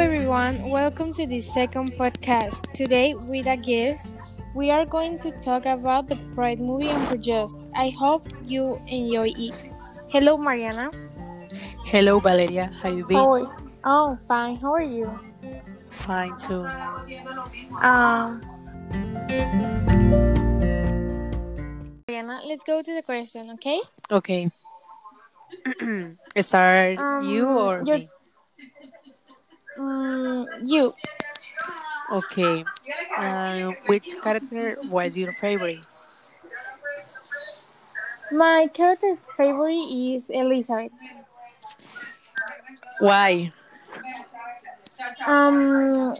everyone, welcome to the second podcast. Today, with a guest, we are going to talk about the Pride movie and Project. I hope you enjoy it. Hello, Mariana. Hello, Valeria. How you been? How Oh, fine. How are you? Fine too. Um, Mariana, let's go to the question, okay? Okay. Start you Um, or your- me? Mm, you. Okay. Uh, which character was your favorite? My character favorite is Elizabeth. Why? Um,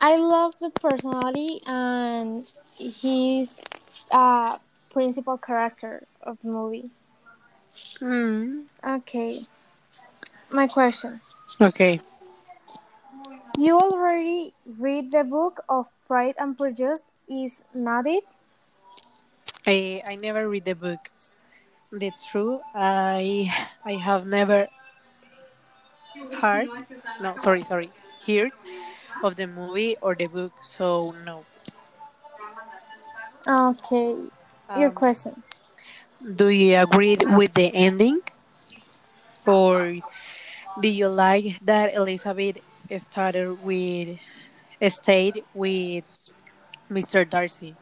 I love the personality and his uh, principal character of the movie. Hmm. Okay. My question. Okay. You already read the book of Pride and Prejudice, is not it? I I never read the book. The truth, I I have never heard. No, sorry, sorry. Heard of the movie or the book. So no. Okay. Your Um, question. Do you agree with the ending? Or do you like that Elizabeth started with stayed with Mr. Darcy?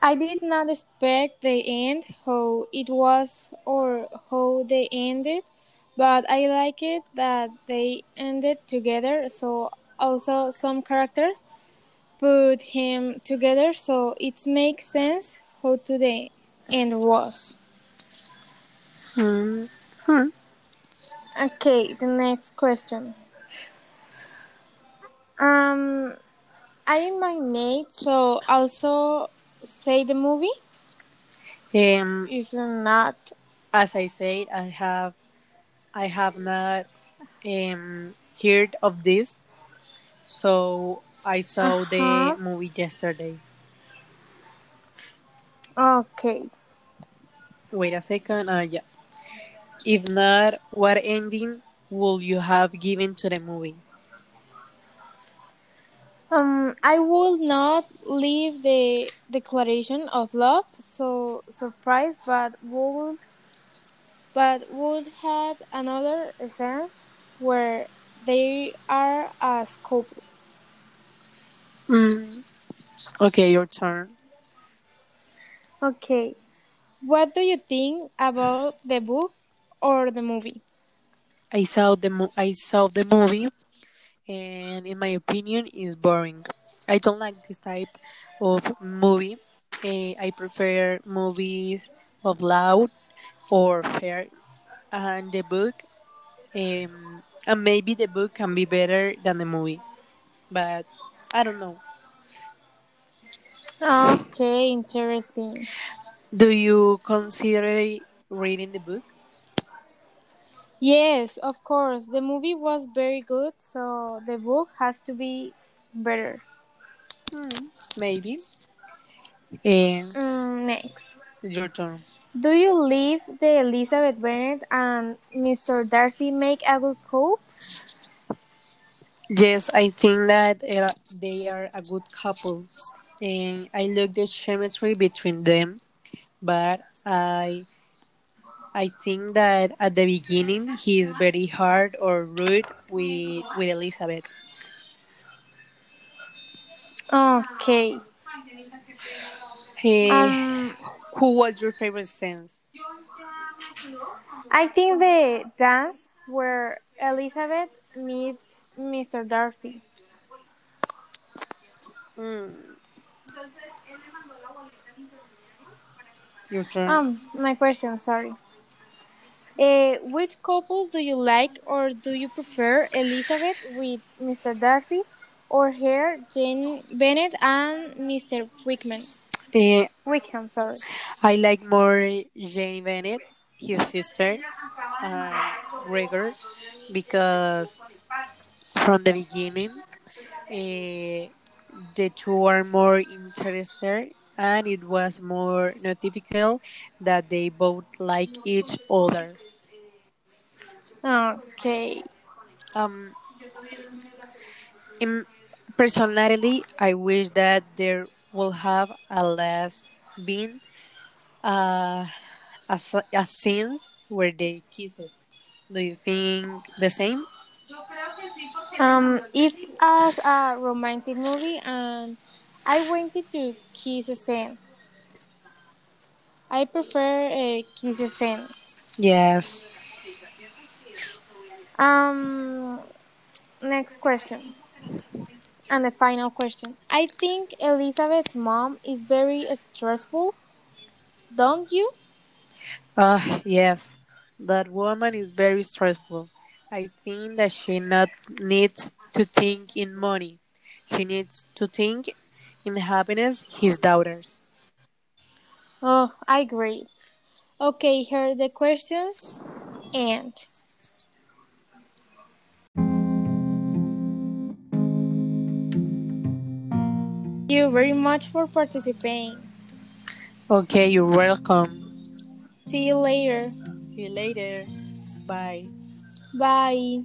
I did not expect the end, how it was or how they ended, but I like it that they ended together. So also some characters put him together, so it makes sense how today end was. Hmm. Hmm. Okay, the next question. Um, I am my mate, so also say the movie. Um, If not, as I said, I have I have not um heard of this, so I saw Uh-huh. the movie yesterday. okay. Wait a second. Uh, yeah. If not, what ending would you have given to the movie? Um, I will not leave the declaration of love so surprised, but would but would have another sense where they are as couple. Mm. Okay, your turn. Okay, what do you think about the book or the movie? I saw the mo- I saw the movie, and in my opinion, is boring. I don't like this type of movie. Eh, I prefer movies of loud or fair, and the book. Um, and maybe the book can be better than the movie, but I don't know. Okay, interesting. Do you consider reading the book? Yes, of course. The movie was very good, so the book has to be better. Maybe. And Mm, next. your turn. Do you leave the Elizabeth Bennet and Mr. Darcy make a good couple? Yes, I think that they are a good couple, and I like the chemistry between them. But I, I think that at the beginning he is very hard or rude with with Elizabeth. Okay. Hey, Um, who was your favorite sense? I think the dance where Elizabeth meet Mr. Darcy. Your turn. Um, my question, sorry. Uh, which couple do you like or do you prefer Elizabeth with Mr. Darcy or her Jane Bennet and Mr. Wickman? Eh, Wickham, sorry. I like more Jane Bennet, his sister, and Gregor, because from the beginning, eh, the two are more interested, and it was more notifiable that they both like each other. Okay. Um, In, personally, I wish that there will have a last been uh, a, a scenes where they kiss it. Do you think the same? Um, if as a romantic movie, and I wanted to kiss a scene. I prefer a kiss a scene. Yes. Um, next question. And the final question. I think Elizabeth's mom is very stressful, don't you? Uh, yes. That woman is very stressful. I think that she not needs to think in money. She needs to think in happiness his daughters. Oh, I agree. Okay, here are the questions. And you very much for participating. Okay, you're welcome. See you later. See you later. Bye. Bye.